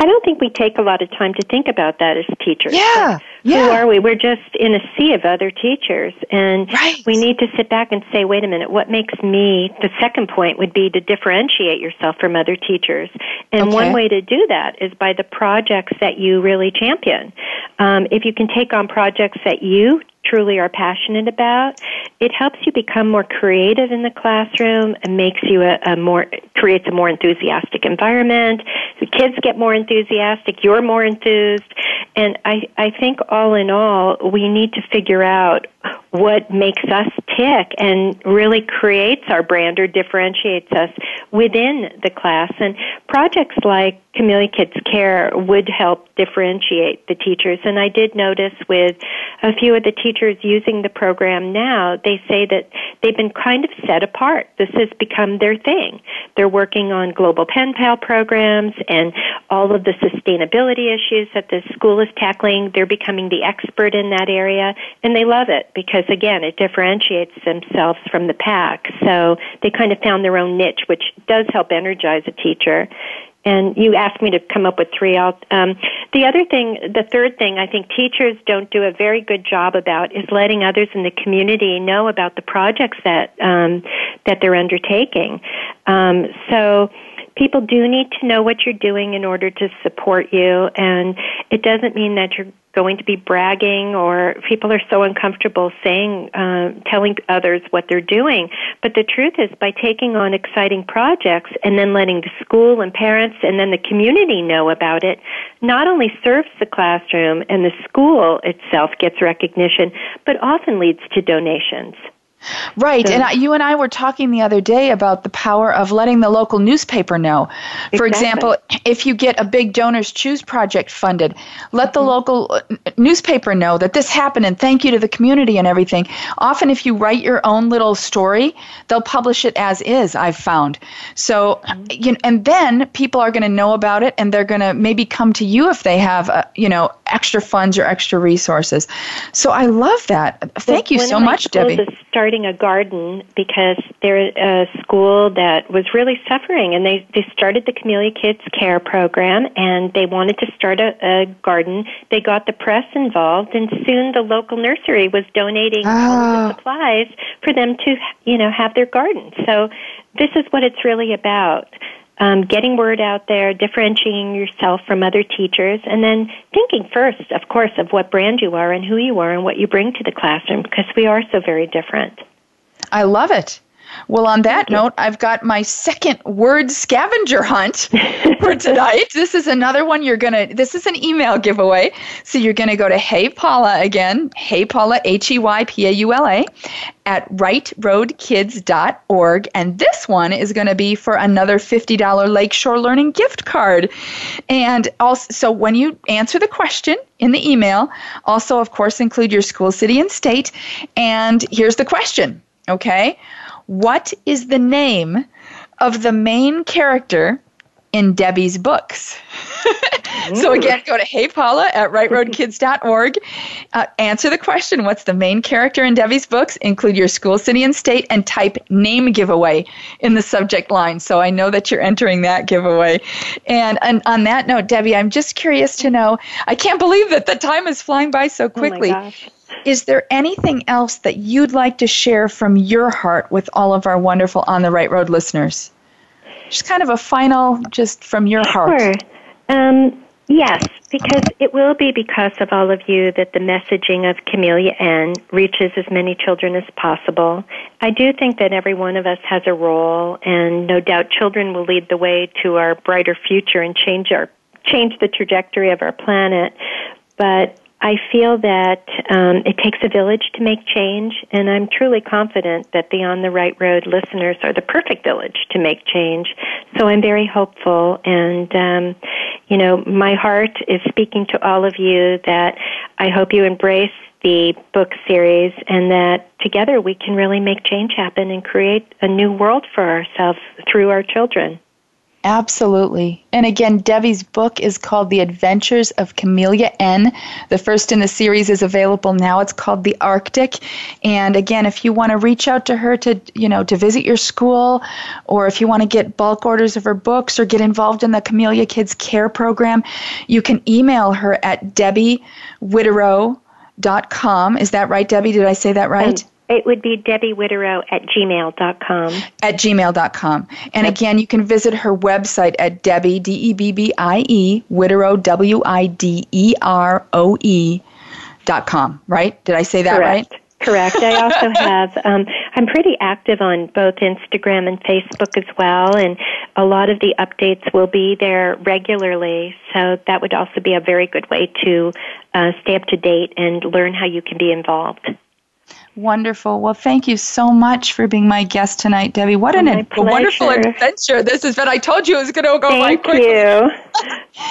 I don't think we take a lot of time to think about that as teachers. Yeah. yeah. Who are we? We're just in a sea of other teachers. And right. we need to sit back and say, wait a minute, what makes me, the second point would be to differentiate yourself from other teachers. And okay. one way to do that is by the projects that you really champion. Um, if you can take on projects that you truly are passionate about, it helps you become more creative in the classroom and makes you a, a more creates a more enthusiastic environment. The kids get more enthusiastic, you're more enthused, and I I think all in all, we need to figure out what makes us tick and really creates our brand or differentiates us within the class. And projects like Camellia Kids Care would help differentiate the teachers. And I did notice with a few of the teachers using the program now, they say that they've been kind of set apart. This has become their thing. They're working on global pen pal programs and all of the sustainability issues that the school is tackling. They're becoming the expert in that area and they love it because again, it differentiates themselves from the pack. So they kind of found their own niche, which does help energize a teacher and you asked me to come up with three. I'll, um, the other thing, the third thing, I think teachers don't do a very good job about is letting others in the community know about the projects that um, that they're undertaking. Um, so people do need to know what you're doing in order to support you, and it doesn't mean that you're going to be bragging or people are so uncomfortable saying uh, telling others what they're doing. But the truth is by taking on exciting projects and then letting the school and parents and then the community know about it not only serves the classroom and the school itself gets recognition but often leads to donations Right. So, and I, you and I were talking the other day about the power of letting the local newspaper know. For example, if you get a big Donors Choose project funded, let the mm-hmm. local uh, newspaper know that this happened and thank you to the community and everything. Often, if you write your own little story, they'll publish it as is, I've found. So, mm-hmm. you know, and then people are going to know about it and they're going to maybe come to you if they have, uh, you know, extra funds or extra resources. So I love that. Thank you so much, Debbie starting a garden because they're a school that was really suffering and they, they started the Camellia Kids Care program and they wanted to start a, a garden. They got the press involved and soon the local nursery was donating oh. all the supplies for them to, you know, have their garden. So this is what it's really about um, getting word out there, differentiating yourself from other teachers, and then thinking first, of course, of what brand you are and who you are and what you bring to the classroom because we are so very different. I love it. Well, on that note, I've got my second word scavenger hunt *laughs* for tonight. this is another one you're going to, this is an email giveaway. So you're going to go to Hey Paula again, Hey Paula, H E Y P A U L A, at rightroadkids.org. And this one is going to be for another $50 Lakeshore Learning gift card. And also, so when you answer the question, in the email. Also, of course, include your school, city, and state. And here's the question, okay? What is the name of the main character in Debbie's books? *laughs* so again, go to Hey Paula at rightroadkids.org. Uh, answer the question, what's the main character in Debbie's books? Include your school, city, and state, and type name giveaway in the subject line. So I know that you're entering that giveaway. And, and on that note, Debbie, I'm just curious to know, I can't believe that the time is flying by so quickly. Oh is there anything else that you'd like to share from your heart with all of our wonderful On the Right Road listeners? Just kind of a final, just from your heart. Sure. Um, yes, because it will be because of all of you that the messaging of Camellia N reaches as many children as possible. I do think that every one of us has a role, and no doubt children will lead the way to our brighter future and change our change the trajectory of our planet. But I feel that um, it takes a village to make change, and I'm truly confident that the On the Right Road listeners are the perfect village to make change. So I'm very hopeful, and um, you know, my heart is speaking to all of you that I hope you embrace the book series and that together we can really make change happen and create a new world for ourselves through our children. Absolutely. And again, Debbie's book is called The Adventures of Camellia N. The first in the series is available now. It's called The Arctic. And again, if you want to reach out to her to, you know, to visit your school or if you want to get bulk orders of her books or get involved in the Camellia Kids Care program, you can email her at debbiewideroe.com. Is that right, Debbie? Did I say that right? It would be Debbie Wideroe at gmail.com. At gmail.com. And yep. again, you can visit her website at Debbie, D E B B I E, Wideroe, W I D E R O E. dot com, right? Did I say that Correct. right? Correct. I also *laughs* have, um, I'm pretty active on both Instagram and Facebook as well, and a lot of the updates will be there regularly. So that would also be a very good way to uh, stay up to date and learn how you can be involved. Wonderful. Well, thank you so much for being my guest tonight, Debbie. What an My a wonderful adventure this has been. I told you it was going to go *laughs* Thank you.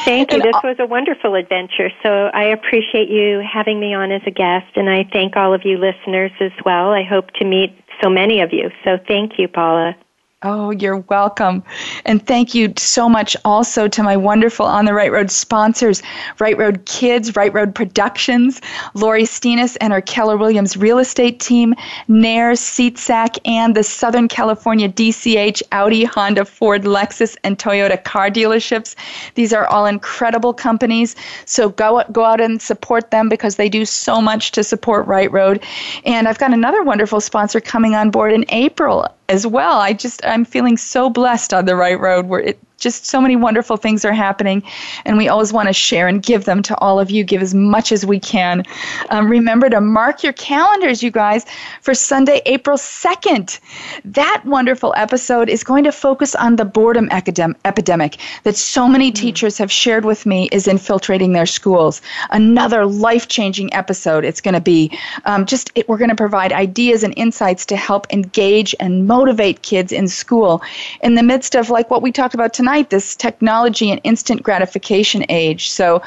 Thank you. This was a wonderful adventure. So I appreciate you having me on as a guest, and I thank all of you listeners as well. I hope to meet so many of you. So thank you, Paula. Oh, you're welcome. And thank you so much also to my wonderful On the Right Road sponsors, Right Road Kids, Right Road Productions, Lori Steenis and her Keller Williams real estate team, Nair, Seatsack, and the Southern California DCH, Audi, Honda, Ford, Lexus, and Toyota car dealerships. These are all incredible companies. So go, go out and support them because they do so much to support Right Road. And I've got another wonderful sponsor coming on board in April as well. I just I'm feeling so blessed on the right road where it just so many wonderful things are happening and we always want to share and give them to all of you. Give as much as we can. Um, remember to mark your calendars you guys for sunday april 2nd that wonderful episode is going to focus on the boredom epidem- epidemic that so many teachers have shared with me is infiltrating their schools. Another life-changing episode it's going to be. Um, just it, we're going to provide ideas and insights to help engage and motivate kids in school. In the midst of like what we talked about tonight this technology and instant gratification age. So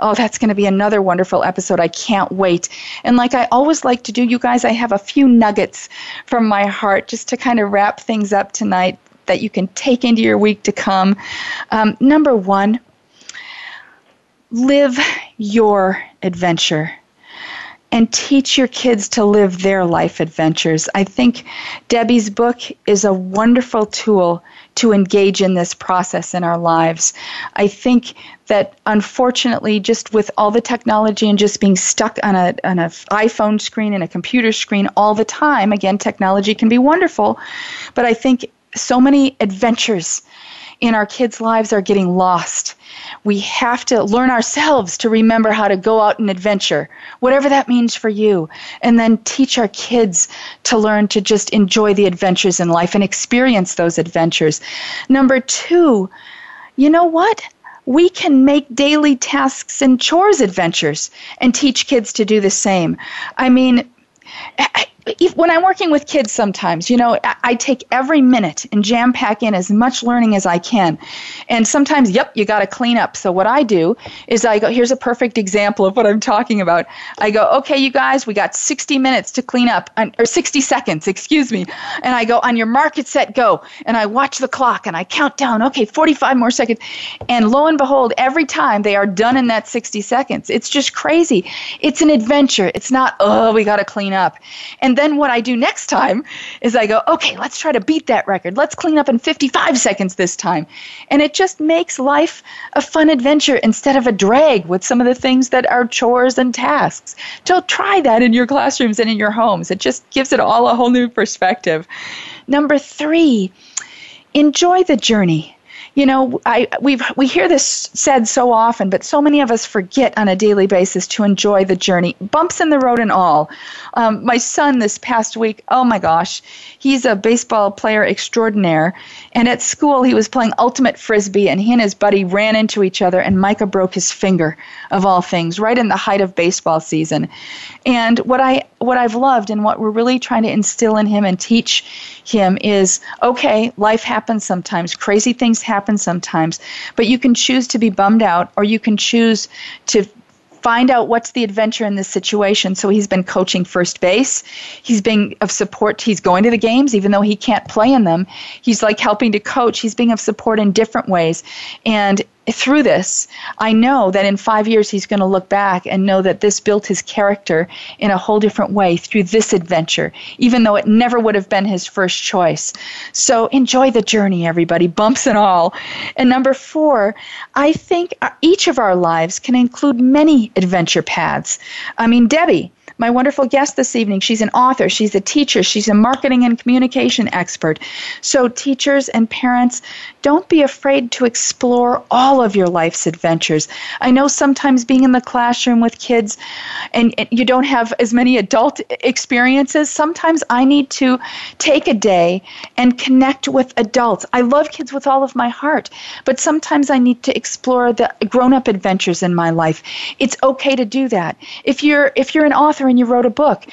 oh that's going to be another wonderful episode. I can't wait. And like i always like to do you guys i have a few nuggets from my heart just to kind of wrap things up tonight that you can take into your week to come. Um, number one live your adventure and teach your kids to live their life adventures. I think Debbie's book is a wonderful tool to engage in this process in our lives. I think that unfortunately, just with all the technology and just being stuck on a on an iPhone screen and a computer screen all the time, again, technology can be wonderful, but I think so many adventures in our kids' lives are getting lost. We have to learn ourselves to remember how to go out and adventure, whatever that means for you, and then teach our kids to learn to just enjoy the adventures in life and experience those adventures. Number two, you know what? We can make daily tasks and chores adventures and teach kids to do the same. I mean, if- when I'm working with kids sometimes, you know, I, I take every minute and jam pack in as much learning as I can. And sometimes, yep, you got to clean up. So what I do is I go, here's a perfect example of what I'm talking about. I go, okay, you guys, we got 60 minutes to clean up, or 60 seconds, *laughs* excuse me. And I go, on your market set, go. And I watch the clock and I count down, okay, 45 more seconds. And lo and behold, every time they are done in that 60 seconds. It's just crazy. It's an adventure. It's not, oh, we got to clean up. And then what I do next time is I go, okay, let's try to beat that record. Let's clean up in 55 seconds this time. And it just makes life a fun adventure instead of a drag with some of the things that are chores and tasks. So try that in your classrooms and in your homes. It just gives it all a whole new perspective. Number three, enjoy the journey. You know, I we've we hear this said so often, but so many of us forget on a daily basis to enjoy the journey, bumps in the road and all. Um, my son this past week, oh my gosh, he's a baseball player extraordinaire, and at school he was playing ultimate frisbee, and he and his buddy ran into each other, and Micah broke his finger, of all things, right in the height of baseball season. And what I what I've loved and what we're really trying to instill in him and teach him is okay, life happens sometimes, crazy things happen sometimes, but you can choose to be bummed out or you can choose to find out what's the adventure in this situation. So he's been coaching first base. He's being of support. He's going to the games, even though he can't play in them. He's like helping to coach. He's being of support in different ways. And through this, I know that in five years he's going to look back and know that this built his character in a whole different way through this adventure, even though it never would have been his first choice. So enjoy the journey, everybody, bumps and all. And number four, I think uh, each of our lives can include many adventure paths. I mean, Debbie, my wonderful guest this evening, she's an author, she's a teacher, she's a marketing and communication expert. So, teachers and parents, don't be afraid to explore all of your life's adventures. I know sometimes being in the classroom with kids and you don't have as many adult experiences, sometimes I need to take a day and connect with adults. I love kids with all of my heart, but sometimes I need to explore the grown up adventures in my life. It's okay to do that. If you're if you're an author you wrote a book,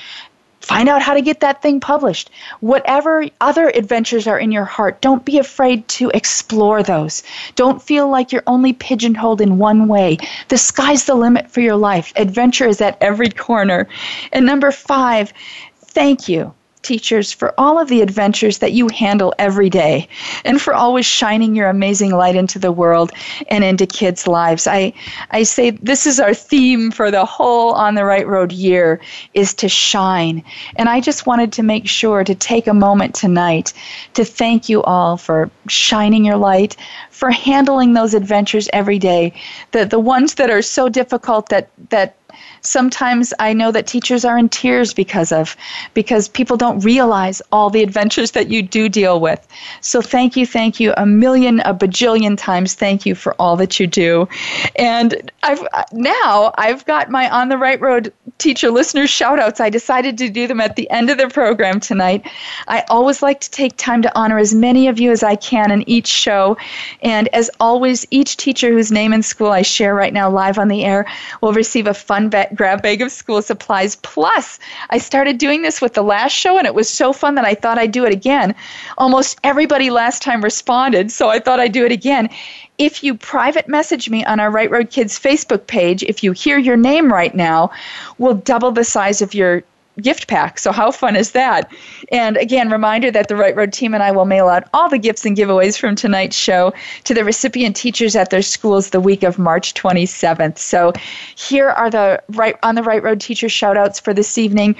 find out how to get that thing published. Whatever other adventures are in your heart, don't be afraid to explore those. Don't feel like you're only pigeonholed in one way. The sky's the limit for your life. Adventure is at every corner. And number five, thank you teachers, for all of the adventures that you handle every day and for always shining your amazing light into the world and into kids' lives. I, I say this is our theme for the whole On the Right Road year is to shine. And I just wanted to make sure to take a moment tonight to thank you all for shining your light, for handling those adventures every day, the, the ones that are so difficult that, that sometimes I know that teachers are in tears because of, because people don't realize all the adventures that you do deal with. So thank you, thank you, a million, a bajillion times thank you for all that you do. And I've now I've got my on the right road teacher listeners shout outs. I decided to do them at the end of the program tonight. I always like to take time to honor as many of you as I can in each show. And as always, each teacher whose name in school I share right now live on the air will receive a fun grab bag of school supplies. Plus, I started doing this with the last show, and it was so fun that I thought I'd do it again. Almost everybody last time responded, so I thought I'd do it again. If you private message me on our Right Road Kids Facebook page, if you hear your name right now, we'll double the size of your gift pack. So how fun is that? And again, reminder that the Right Road team and I will mail out all the gifts and giveaways from tonight's show to the recipient teachers at their schools the week of March 27th. So here are the right on the Right Road teacher shout outs for this evening.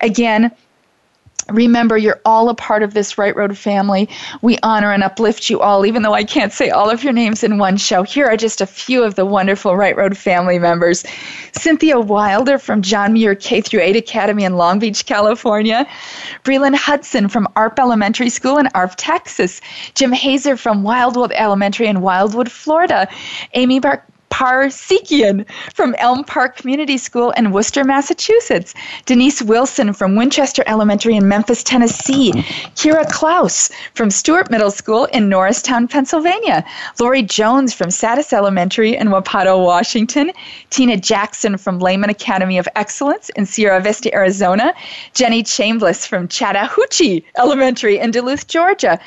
Again, Remember, you're all a part of this Right Road family. We honor and uplift you all, even though I can't say all of your names in one show. Here are just a few of the wonderful Right Road family members Cynthia Wilder from John Muir K through 8 Academy in Long Beach, California. Breland Hudson from ARP Elementary School in ARP, Texas. Jim Hazer from Wildwood Elementary in Wildwood, Florida. Amy Bar- Parsekian from Elm Park Community School in Worcester, Massachusetts. Denise Wilson from Winchester Elementary in Memphis, Tennessee. Kira Klaus from Stewart Middle School in Norristown, Pennsylvania. Lori Jones from Satus Elementary in Wapato, Washington. Tina Jackson from Leman Academy of Excellence in Sierra Vista, Arizona. Jenny Chambliss from Chattahoochee Elementary in Duluth, Georgia.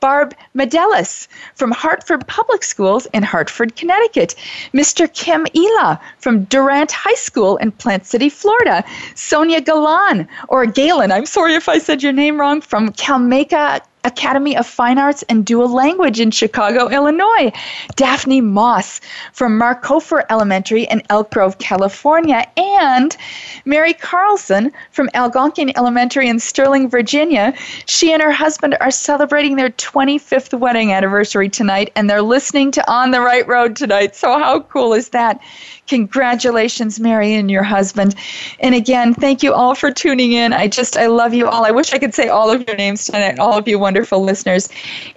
Barb Medelis from Hartford Public Schools in Hartford, Connecticut. Mr. Kim Ela from Durant High School in Plant City, Florida. Sonia Galan, or Galen, I'm sorry if I said your name wrong, from Calmeca, Academy of Fine Arts and Dual Language in Chicago, Illinois. Daphne Moss from Markofer Elementary in Elk Grove, California. And Mary Carlson from Algonkian Elementary in Sterling, Virginia. She and her husband are celebrating their 25th wedding anniversary tonight, and they're listening to On the Right Road tonight. So, how cool is that? Congratulations, Mary, and your husband. And again, thank you all for tuning in. I just, I love you all. I wish I could say all of your names tonight, all of you wonderful listeners.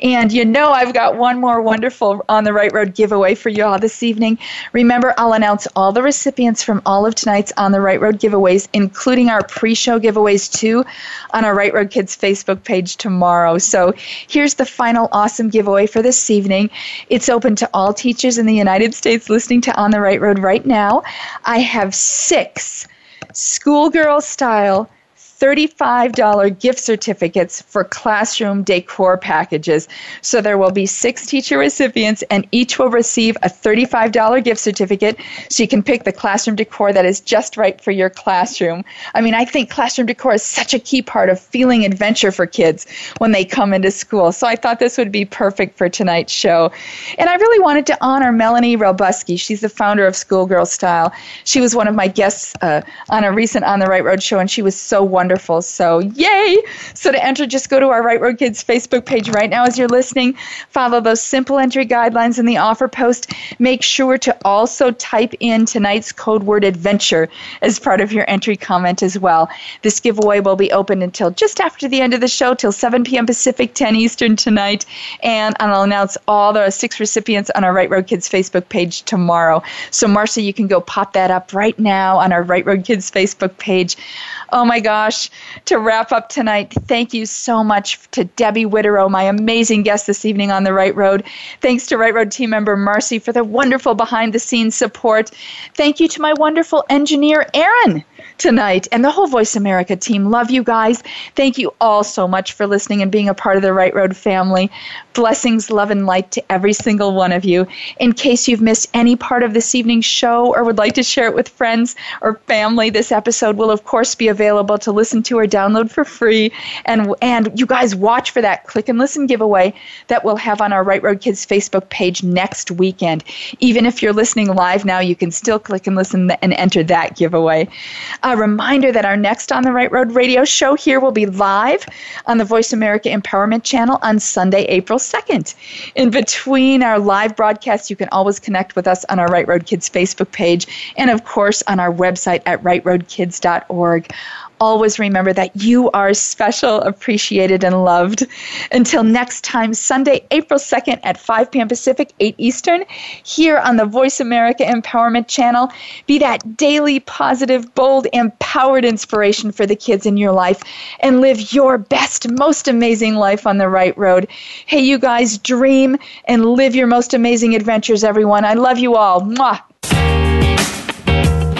And you know, I've got one more wonderful On the Right Road giveaway for you all this evening. Remember, I'll announce all the recipients from all of tonight's On the Right Road giveaways, including our pre show giveaways too, on our Right Road Kids Facebook page tomorrow. So here's the final awesome giveaway for this evening. It's open to all teachers in the United States listening to On the Right Road right now. I have six schoolgirl style $35 gift certificates for classroom decor packages. So there will be six teacher recipients, and each will receive a $35 gift certificate. So you can pick the classroom decor that is just right for your classroom. I mean, I think classroom decor is such a key part of feeling adventure for kids when they come into school. So I thought this would be perfect for tonight's show. And I really wanted to honor Melanie Ralbusky. She's the founder of Schoolgirl Style. She was one of my guests uh, on a recent On the Right Road show, and she was so wonderful wonderful. So, yay! So, to enter, just go to our Right Road Kids Facebook page right now as you're listening. Follow those simple entry guidelines in the offer post. Make sure to also type in tonight's code word adventure as part of your entry comment as well. This giveaway will be open until just after the end of the show, till 7 p.m. Pacific, 10 Eastern tonight. And I'll announce all the six recipients on our Right Road Kids Facebook page tomorrow. So, Marcia, you can go pop that up right now on our Right Road Kids Facebook page. Oh my gosh, to wrap up tonight, thank you so much to Debbie Wideroe, my amazing guest this evening on the Right Road. Thanks to Right Road team member Marcy for the wonderful behind the scenes support. Thank you to my wonderful engineer, Aaron tonight and the whole Voice America team. Love you guys. Thank you all so much for listening and being a part of the Right Road family. Blessings, love, and light to every single one of you. In case you've missed any part of this evening's show or would like to share it with friends or family, this episode will, of course, be available to listen to or download for free. And, and you guys watch for that click and listen giveaway that we'll have on our Right Road Kids Facebook page next weekend. Even if you're listening live now, you can still click and listen and enter that giveaway. A reminder that our next On the Right Road radio show here will be live on the Voice America Empowerment Channel on Sunday, April 2nd. In between our live broadcasts, you can always connect with us on our Right Road Kids Facebook page and, of course, on our website at rightroadkids.org always remember that you are special, appreciated, and loved. Until next time, Sunday, April 2nd at 5 p.m. Pacific, 8 Eastern, here on the Voice America Empowerment Channel. Be that daily, positive, bold, empowered inspiration for the kids in your life and live your best, most amazing life on the right road. Hey, you guys, dream and live your most amazing adventures, everyone. I love you all. Mwah.